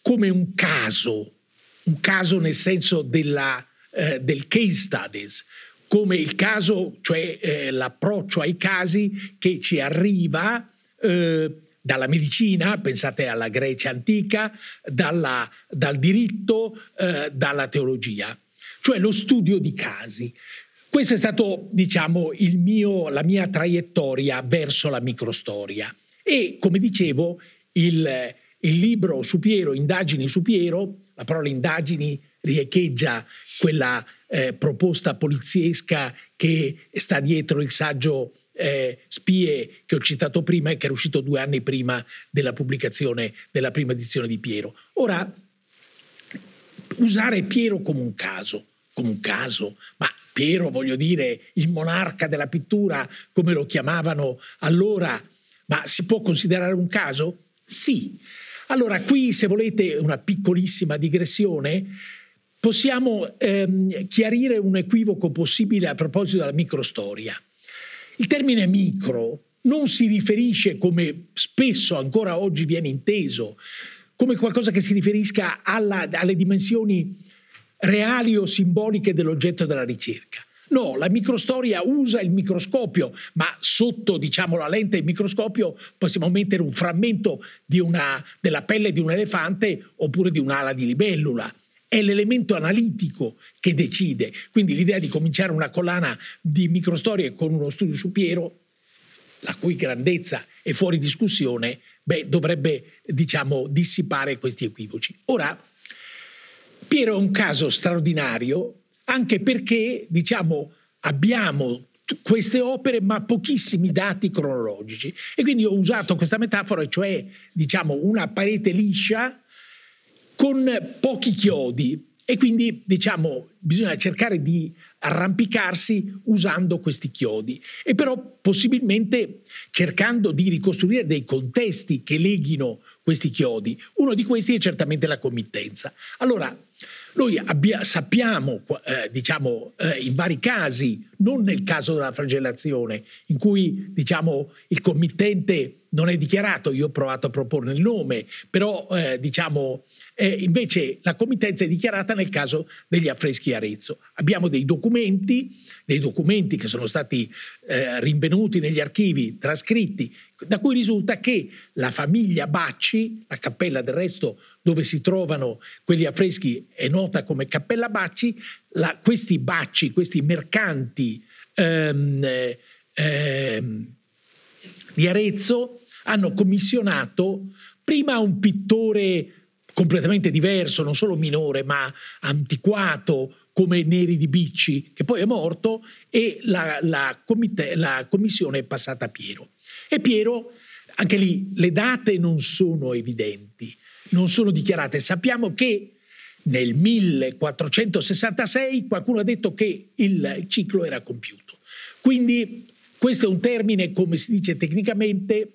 come un caso, un caso nel senso della, eh, del case studies, come il caso, cioè eh, l'approccio ai casi che ci arriva eh, dalla medicina, pensate alla Grecia antica, dalla, dal diritto, eh, dalla teologia. cioè lo studio di casi. Questa è stata, diciamo, mio, la mia traiettoria verso la microstoria. E, come dicevo, il, il libro su Piero, Indagini su Piero, la parola indagini riecheggia quella eh, proposta poliziesca che sta dietro il saggio eh, Spie che ho citato prima e che era uscito due anni prima della pubblicazione della prima edizione di Piero. Ora, usare Piero come un caso, come un caso, ma Piero, voglio dire, il monarca della pittura, come lo chiamavano allora, ma si può considerare un caso? Sì. Allora, qui, se volete, una piccolissima digressione, possiamo ehm, chiarire un equivoco possibile a proposito della microstoria. Il termine micro non si riferisce, come spesso ancora oggi viene inteso, come qualcosa che si riferisca alla, alle dimensioni reali o simboliche dell'oggetto della ricerca. No, la microstoria usa il microscopio, ma sotto diciamo, la lente del microscopio possiamo mettere un frammento una, della pelle di un elefante oppure di un'ala di libellula. È l'elemento analitico che decide. Quindi l'idea di cominciare una collana di microstorie con uno studio su Piero, la cui grandezza è fuori discussione, beh, dovrebbe diciamo, dissipare questi equivoci. Ora, Piero è un caso straordinario anche perché diciamo, abbiamo queste opere ma pochissimi dati cronologici. E quindi ho usato questa metafora, cioè diciamo, una parete liscia con pochi chiodi. E quindi diciamo, bisogna cercare di arrampicarsi usando questi chiodi. E però possibilmente cercando di ricostruire dei contesti che leghino questi chiodi. Uno di questi è certamente la committenza. Allora, noi abbia, sappiamo, eh, diciamo, eh, in vari casi, non nel caso della flagellazione, in cui diciamo, il committente non è dichiarato, io ho provato a proporne il nome, però eh, diciamo, eh, invece la committenza è dichiarata nel caso degli affreschi Arezzo. Abbiamo dei documenti, dei documenti che sono stati eh, rinvenuti negli archivi, trascritti, da cui risulta che la famiglia Bacci, la cappella del resto dove si trovano quegli affreschi è nota come Cappella Bacci, la, questi Bacci, questi mercanti ehm, ehm, di Arezzo hanno commissionato prima un pittore completamente diverso, non solo minore, ma antiquato, come Neri di Bicci, che poi è morto, e la, la, comite, la commissione è passata a Piero. E Piero, anche lì, le date non sono evidenti, non sono dichiarate. Sappiamo che nel 1466 qualcuno ha detto che il ciclo era compiuto. Quindi questo è un termine, come si dice tecnicamente,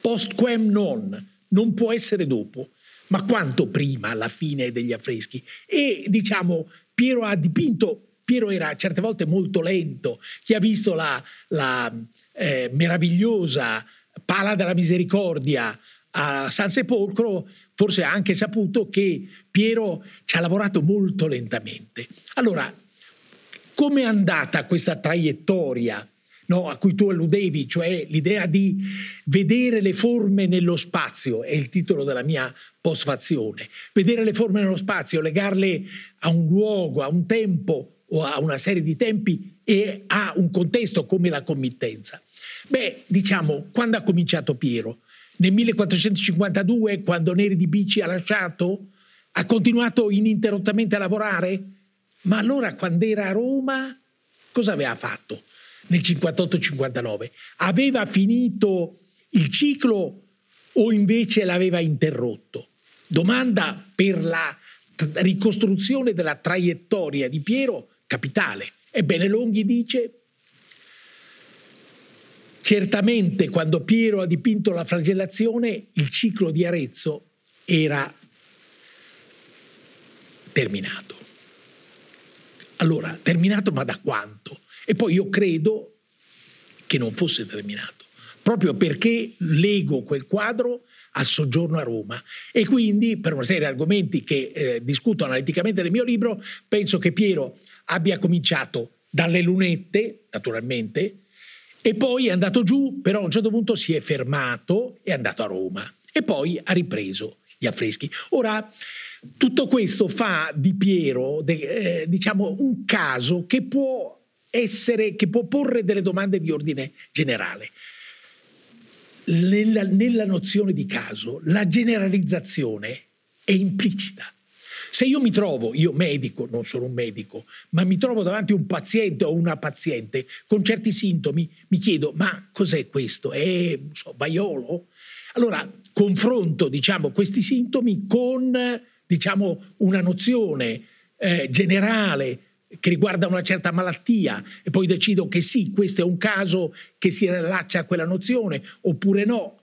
post quem non, non può essere dopo, ma quanto prima, alla fine degli affreschi. E diciamo, Piero ha dipinto Piero era certe volte molto lento. Chi ha visto la, la eh, meravigliosa Pala della Misericordia a San Sepolcro forse ha anche saputo che Piero ci ha lavorato molto lentamente. Allora, come è andata questa traiettoria no, a cui tu alludevi, cioè l'idea di vedere le forme nello spazio, è il titolo della mia postfazione, vedere le forme nello spazio, legarle a un luogo, a un tempo o a una serie di tempi e a un contesto come la committenza. Beh, diciamo, quando ha cominciato Piero? Nel 1452, quando Neri di Bici ha lasciato, ha continuato ininterrottamente a lavorare? Ma allora, quando era a Roma, cosa aveva fatto nel 58-59? Aveva finito il ciclo o invece l'aveva interrotto? Domanda per la ricostruzione della traiettoria di Piero capitale. Ebbene, Longhi dice Certamente quando Piero ha dipinto la flagellazione il ciclo di Arezzo era terminato. Allora, terminato ma da quanto? E poi io credo che non fosse terminato, proprio perché lego quel quadro al soggiorno a Roma e quindi per una serie di argomenti che eh, discuto analiticamente nel mio libro, penso che Piero abbia cominciato dalle lunette, naturalmente, e poi è andato giù, però a un certo punto si è fermato è andato a Roma e poi ha ripreso gli affreschi. Ora, Tutto questo fa di Piero, de, eh, diciamo, un caso che può essere, che può porre delle domande di ordine generale. Nella, nella nozione di caso, la generalizzazione è implicita. Se io mi trovo, io medico, non sono un medico, ma mi trovo davanti a un paziente o una paziente con certi sintomi, mi chiedo, ma cos'è questo? È so, vaiolo? Allora, confronto diciamo, questi sintomi con diciamo, una nozione eh, generale che riguarda una certa malattia e poi decido che sì, questo è un caso che si rilaccia a quella nozione oppure no.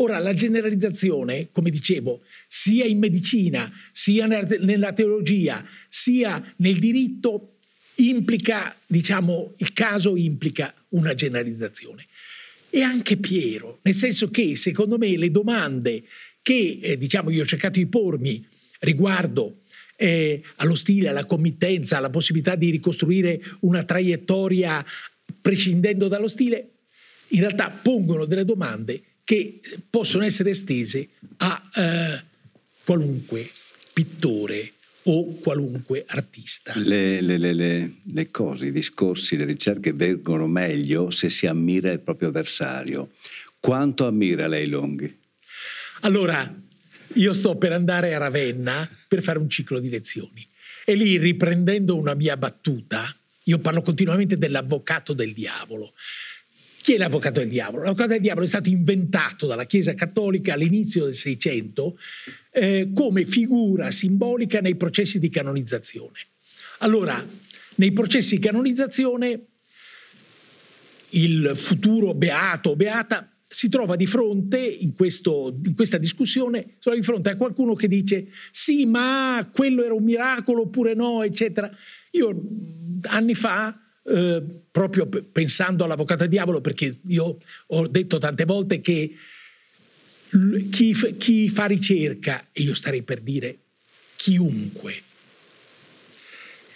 Ora, la generalizzazione, come dicevo, sia in medicina, sia nella teologia, sia nel diritto, implica, diciamo, il caso implica una generalizzazione. E anche Piero, nel senso che secondo me le domande che, eh, diciamo, io ho cercato di pormi riguardo eh, allo stile, alla committenza, alla possibilità di ricostruire una traiettoria prescindendo dallo stile, in realtà pongono delle domande che possono essere estese a eh, qualunque pittore o qualunque artista. Le, le, le, le, cose, i discorsi, le ricerche vengono meglio se si ammira il proprio avversario. Quanto ammira lei Longhi? Allora, io sto per andare a Ravenna per fare un ciclo di lezioni e lì riprendendo una mia battuta, io parlo continuamente dell'avvocato del diavolo. Chi è l'avvocato del diavolo? L'avvocato del diavolo è stato inventato dalla Chiesa Cattolica all'inizio del Seicento eh, come figura simbolica nei processi di canonizzazione. Allora, nei processi di canonizzazione il futuro beato o beata si trova di fronte, in, questo, in, questa discussione, di fronte a qualcuno che dice sì, ma quello era un miracolo oppure no, eccetera. Io anni fa, eh, proprio pensando all'avvocato diavolo, perché io ho detto tante volte che chi, chi fa ricerca, e io starei per dire chiunque,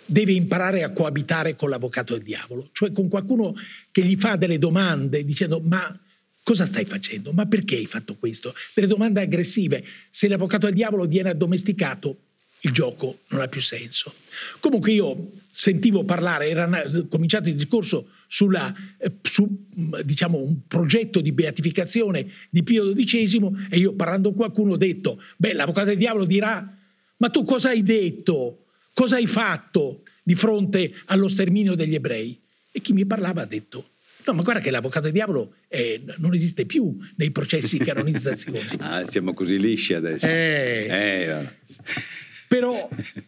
deve imparare a coabitare con l'avvocato del diavolo, cioè con qualcuno che gli fa delle domande dicendo ma Cosa stai facendo? Ma perché hai fatto questo? Delle domande aggressive. Se l'avvocato del diavolo viene addomesticato, il gioco non ha più senso. Comunque io sentivo parlare, era cominciato il discorso sulla, eh, su diciamo, un progetto di beatificazione di Pio XII e io parlando con qualcuno ho detto, beh l'avvocato del diavolo dirà, ma tu cosa hai detto? Cosa hai fatto di fronte allo sterminio degli ebrei? E chi mi parlava ha detto, No, ma guarda che l'avvocato del diavolo eh, non esiste più nei processi di canonizzazione. ah, siamo così lisci adesso. Eh, eh, però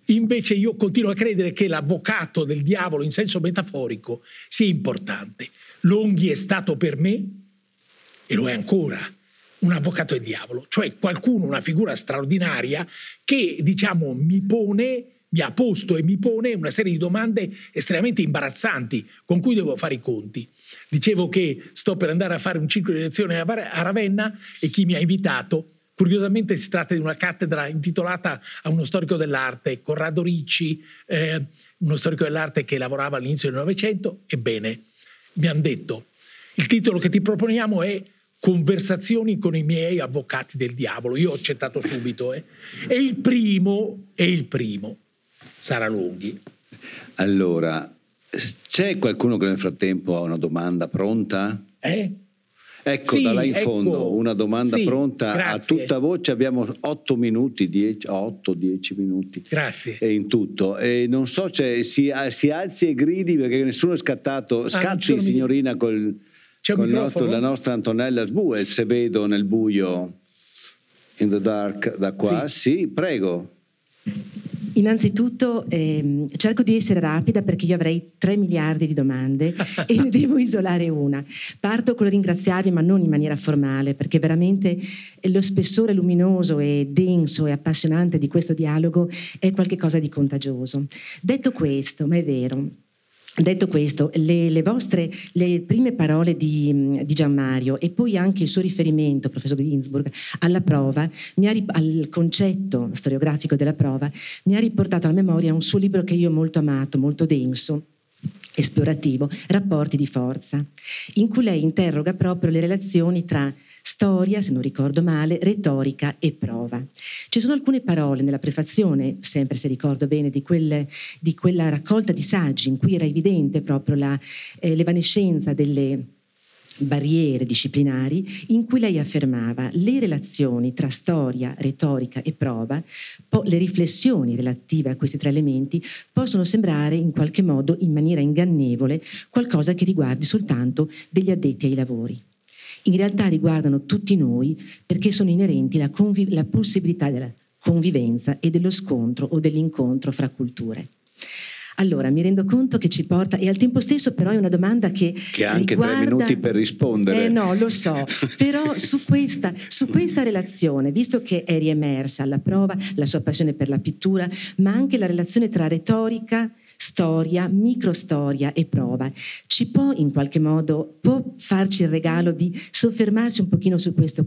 invece io continuo a credere che l'avvocato del diavolo in senso metaforico sia importante. Longhi è stato per me, e lo è ancora, un avvocato del diavolo, cioè qualcuno, una figura straordinaria che diciamo mi pone mi ha posto e mi pone una serie di domande estremamente imbarazzanti con cui devo fare i conti. Dicevo che sto per andare a fare un ciclo di lezioni a Ravenna e chi mi ha invitato Curiosamente si tratta di una cattedra intitolata a uno storico dell'arte, Corrado Ricci, eh, uno storico dell'arte che lavorava all'inizio del Novecento. Ebbene, mi hanno detto, il titolo che ti proponiamo è Conversazioni con i miei avvocati del diavolo. Io ho accettato subito. Eh. E il primo, e il primo, sarà Lunghi. Allora, c'è qualcuno che nel frattempo ha una domanda pronta? Eh? Ecco, sì, da là in ecco. fondo, una domanda sì, pronta grazie. a tutta voce. Abbiamo 8 minuti, 10, 8-10 minuti. Grazie. E in tutto. E non so, cioè, si, si, alzi e gridi perché nessuno è scattato. Scatti, ah, signorina, col, con nostro, la nostra Antonella Sbue, se vedo nel buio, in the dark, da qua. Sì, sì prego. Innanzitutto ehm, cerco di essere rapida perché io avrei 3 miliardi di domande e ne devo isolare una. Parto con il ringraziarvi, ma non in maniera formale, perché veramente lo spessore luminoso e denso e appassionante di questo dialogo è qualcosa di contagioso. Detto questo, ma è vero, Detto questo, le, le, vostre le prime parole di, di Gianmario e poi anche il suo riferimento, professor Ginsburg, alla prova, ha, al concetto storiografico della prova, mi ha riportato alla memoria un suo libro che io ho molto amato, molto denso, esplorativo, Rapporti di forza, in cui lei interroga proprio le relazioni tra storia, se non ricordo male, retorica e prova. Ci sono alcune parole nella prefazione, sempre se ricordo bene, di, quelle, di quella raccolta di saggi in cui era evidente proprio la, eh, l'evanescenza delle barriere disciplinari in cui lei affermava le relazioni tra storia, retorica e prova, po- le riflessioni relative a questi tre elementi possono sembrare in qualche modo in maniera ingannevole qualcosa che riguardi soltanto degli addetti ai lavori. In realtà riguardano tutti noi perché sono inerenti la, conviv- la possibilità della convivenza e dello scontro o dell'incontro fra culture. Allora, mi rendo conto che ci porta, e al tempo stesso però è una domanda che... Che ha anche riguarda... tre minuti per rispondere. Eh no, lo so, però su questa, su questa relazione, visto che è riemersa alla prova la sua passione per la pittura, ma anche la relazione tra retorica, storia, microstoria e prova, ci può in qualche modo, può farci il regalo di soffermarsi un pochino su questo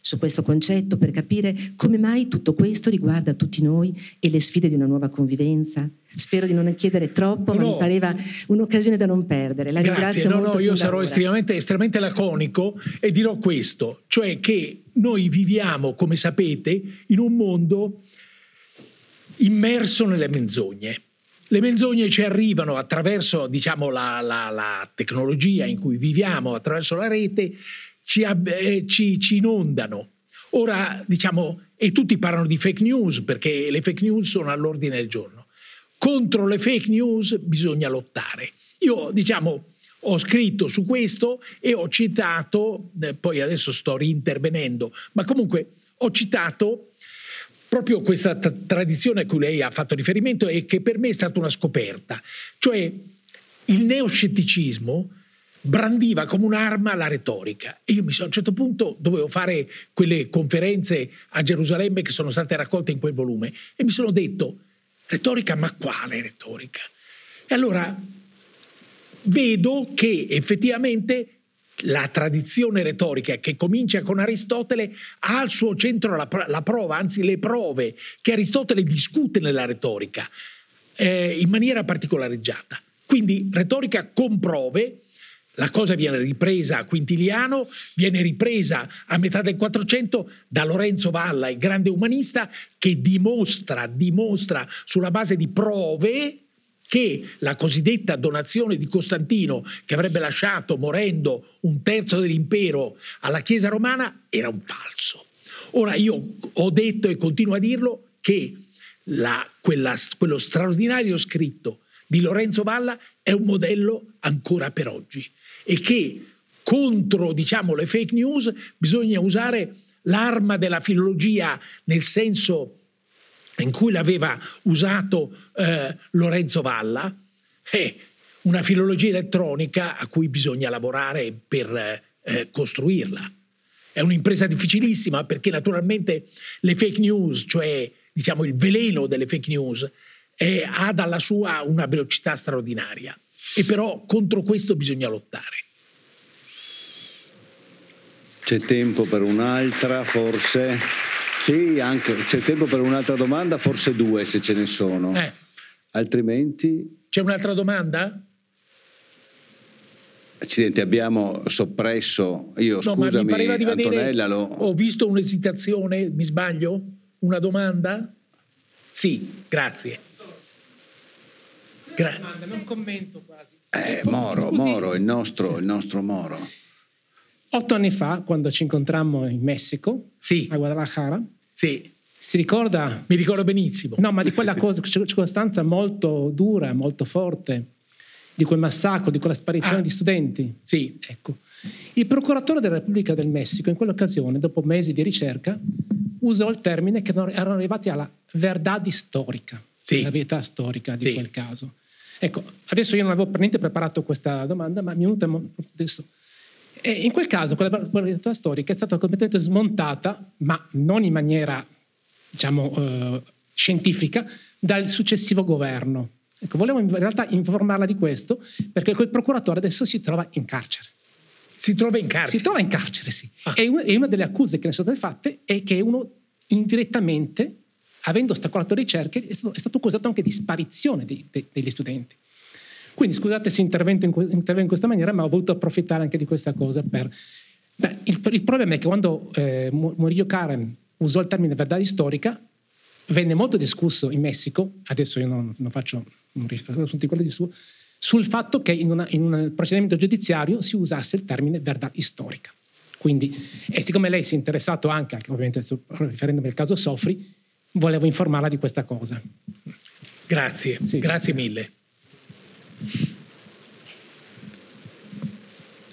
su questo concetto per capire come mai tutto questo riguarda tutti noi e le sfide di una nuova convivenza. Spero di non chiedere troppo, no, ma mi pareva un'occasione da non perdere. La Grazie, no, no, io sarò estremamente, estremamente laconico e dirò questo, cioè che noi viviamo, come sapete, in un mondo immerso nelle menzogne. Le menzogne ci arrivano attraverso diciamo, la, la, la, tecnologia in cui viviamo, attraverso la rete, ci, eh, ci, ci inondano. Ora, diciamo, e tutti parlano di fake news perché le fake news sono all'ordine del giorno. Contro le fake news bisogna lottare. Io, diciamo, ho scritto su questo e ho citato, eh, poi adesso sto rintervenendo, ma comunque ho citato proprio questa t- tradizione a cui lei ha fatto riferimento e che per me è stata una scoperta, cioè il neoscetticismo brandiva come un'arma la retorica. E io mi sono, a un certo punto dovevo fare quelle conferenze a Gerusalemme che sono state raccolte in quel volume e mi sono detto, retorica, ma quale retorica? E allora vedo che effettivamente la tradizione retorica che comincia con Aristotele ha al suo centro la, la prova, anzi le prove che Aristotele discute nella retorica eh, in maniera particolareggiata. Quindi retorica con prove, la cosa viene ripresa a Quintiliano, viene ripresa a metà del 400 da Lorenzo Valla, il grande umanista, che dimostra, dimostra sulla base di prove che la cosiddetta donazione di Costantino, che avrebbe lasciato morendo un terzo dell'impero alla Chiesa romana, era un falso. Ora io ho detto e continuo a dirlo che la, quella, quello straordinario scritto di Lorenzo Valla è un modello ancora per oggi e che contro diciamo, le fake news bisogna usare l'arma della filologia nel senso in cui l'aveva usato eh, Lorenzo Valla, è una filologia elettronica a cui bisogna lavorare per eh, costruirla. È un'impresa difficilissima perché naturalmente le fake news, cioè diciamo il veleno delle fake news, eh, ha dalla sua una velocità straordinaria e però contro questo bisogna lottare. C'è tempo per un'altra, forse? Sì, anche, c'è tempo per un'altra domanda, forse due se ce ne sono. Eh. Altrimenti... C'è un'altra domanda? Accidenti, abbiamo soppresso, io no, scusami, ma mi pareva di Antonella, lo... ho visto un'esitazione, mi sbaglio? Una domanda? Sì, grazie. Gra- domanda, non commento quasi. Eh, Moro, Scusi. Moro, il nostro, sì. il nostro Moro. Otto anni fa, quando ci incontrammo in Messico, sì. a Guadalajara, sì. si ricorda... Mi ricordo benissimo. No, ma di quella circostanza molto dura, molto forte, di quel massacro, di quella sparizione ah. di studenti. Sì. Ecco. Il procuratore della Repubblica del Messico, in quell'occasione, dopo mesi di ricerca, usò il termine che erano arrivati alla verità storica, sì. la verità storica di sì. quel caso. Ecco, adesso io non avevo per niente preparato questa domanda, ma mi è venuta adesso. E in quel caso quella verità storica è stata completamente smontata, ma non in maniera, diciamo, eh, scientifica, dal successivo governo. Ecco, volevo in realtà informarla di questo, perché quel procuratore adesso si trova in carcere. Si trova in carcere? Si trova in carcere, sì. Ah. E, una, e una delle accuse che ne sono state fatte è che uno indirettamente avendo ostacolato ricerche, è stato, è stato accusato anche di sparizione dei, dei, degli studenti. Quindi scusate se intervengo in, intervengo in questa maniera, ma ho voluto approfittare anche di questa cosa per Beh, il, il, problema è che quando eh, Murillo Karen usò il termine verità storica, venne molto discusso in Messico, adesso io non, non faccio un riferimento di quello di suo, sul fatto che in, una, in, un procedimento giudiziario si usasse il termine verità storica. Quindi, e siccome lei si è interessato anche, ovviamente riferendomi al caso Sofri, volevo informarla di questa cosa. Grazie, sì. grazie mille.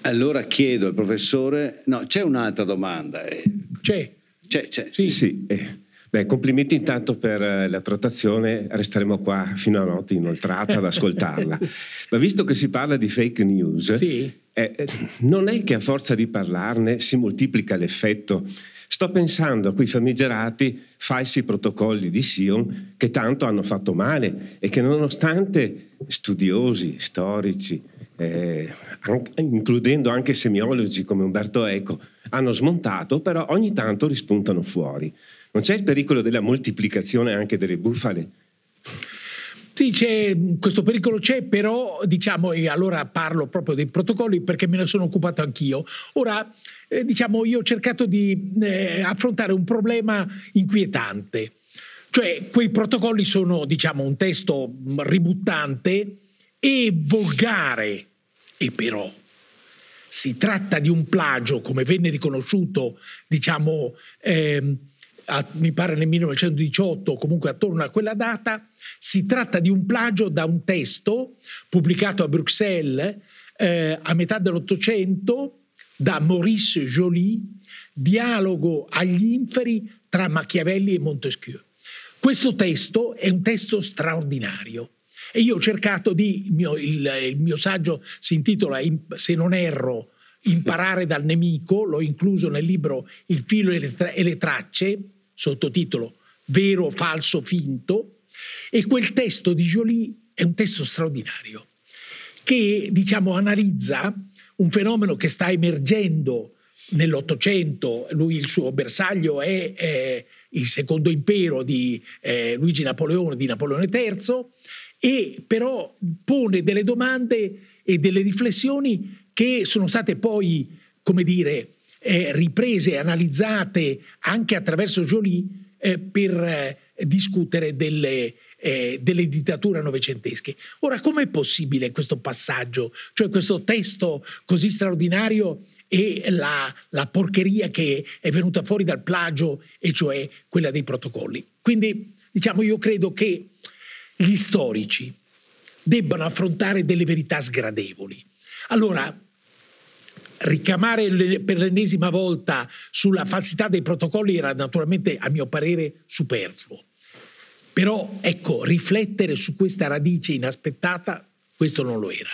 Allora chiedo al professore, no, c'è un'altra domanda. Eh. C'è. C'è, c'è. Sì. sì. Eh. Beh, complimenti intanto per eh, la trattazione, resteremo qua fino a notte inoltrata ad ascoltarla. Ma visto che si parla di fake news, sì. eh, eh non è che a forza di parlarne si moltiplica l'effetto. Sto pensando a quei famigerati falsi protocolli di Sion che tanto hanno fatto male e che nonostante studiosi, storici, eh, includendo anche semiologi come Umberto Eco, hanno smontato, però ogni tanto rispuntano fuori. Non c'è il pericolo della moltiplicazione anche delle bufale? Sì, c'è, questo pericolo c'è, però diciamo, e allora parlo proprio dei protocolli perché me ne sono occupato anch'io. Ora, eh, diciamo, io ho cercato di eh, affrontare un problema inquietante. Cioè, quei protocolli sono, diciamo, un testo ributtante e volgare, e però si tratta di un plagio, come venne riconosciuto, diciamo, eh, a, mi pare nel 1918, comunque attorno a quella data, si tratta di un plagio da un testo pubblicato a Bruxelles eh, a metà dell'Ottocento da Maurice Joly, Dialogo agli inferi tra Machiavelli e Montesquieu. Questo testo è un testo straordinario e io ho cercato di, il mio, il, il mio saggio si intitola, se non erro, Imparare dal nemico, l'ho incluso nel libro Il filo e le, tra- e le tracce, sottotitolo Vero, falso, finto, e quel testo di Joly è un testo straordinario che diciamo analizza un fenomeno che sta emergendo nell'Ottocento, lui il suo bersaglio è, è il secondo impero di eh, Luigi Napoleone, di Napoleone III, e però pone delle domande e delle riflessioni che sono state poi, come dire, eh, riprese e analizzate anche attraverso Joly eh, per eh, discutere delle, eh, delle dittature novecentesche. Ora, com'è possibile questo passaggio, cioè questo testo così straordinario e la, la, porcheria che è venuta fuori dal plagio, e cioè quella dei protocolli? Quindi, diciamo, io credo che gli storici debbano affrontare delle verità sgradevoli. Allora, ricamare per l'ennesima volta sulla falsità dei protocolli era naturalmente, a mio parere, superfluo. Però, ecco, riflettere su questa radice inaspettata, questo non lo era.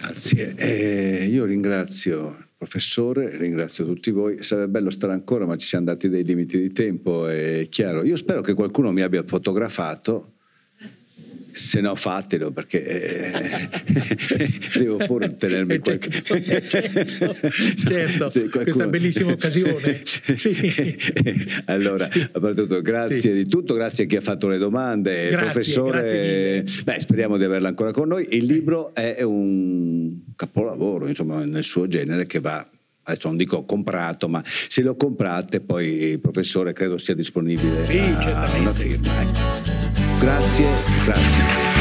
Grazie. Eh, io ringrazio il professore, ringrazio tutti voi. Sarebbe bello stare ancora, ma ci siamo dati dei limiti di tempo, è chiaro. Io spero che qualcuno mi abbia fotografato se no fatelo perché eh, devo pure tenermi qualche... certo, certo. Sì, questa bellissima occasione sì. allora sì. tutto grazie di tutto grazie a chi ha fatto le domande grazie, professore grazie beh, speriamo di averla ancora con noi il libro è un capolavoro insomma nel suo genere che va adesso non dico comprato, ma se lo comprate poi il professore credo sia disponibile sì, a una firma. Eh. Grazie, grazie.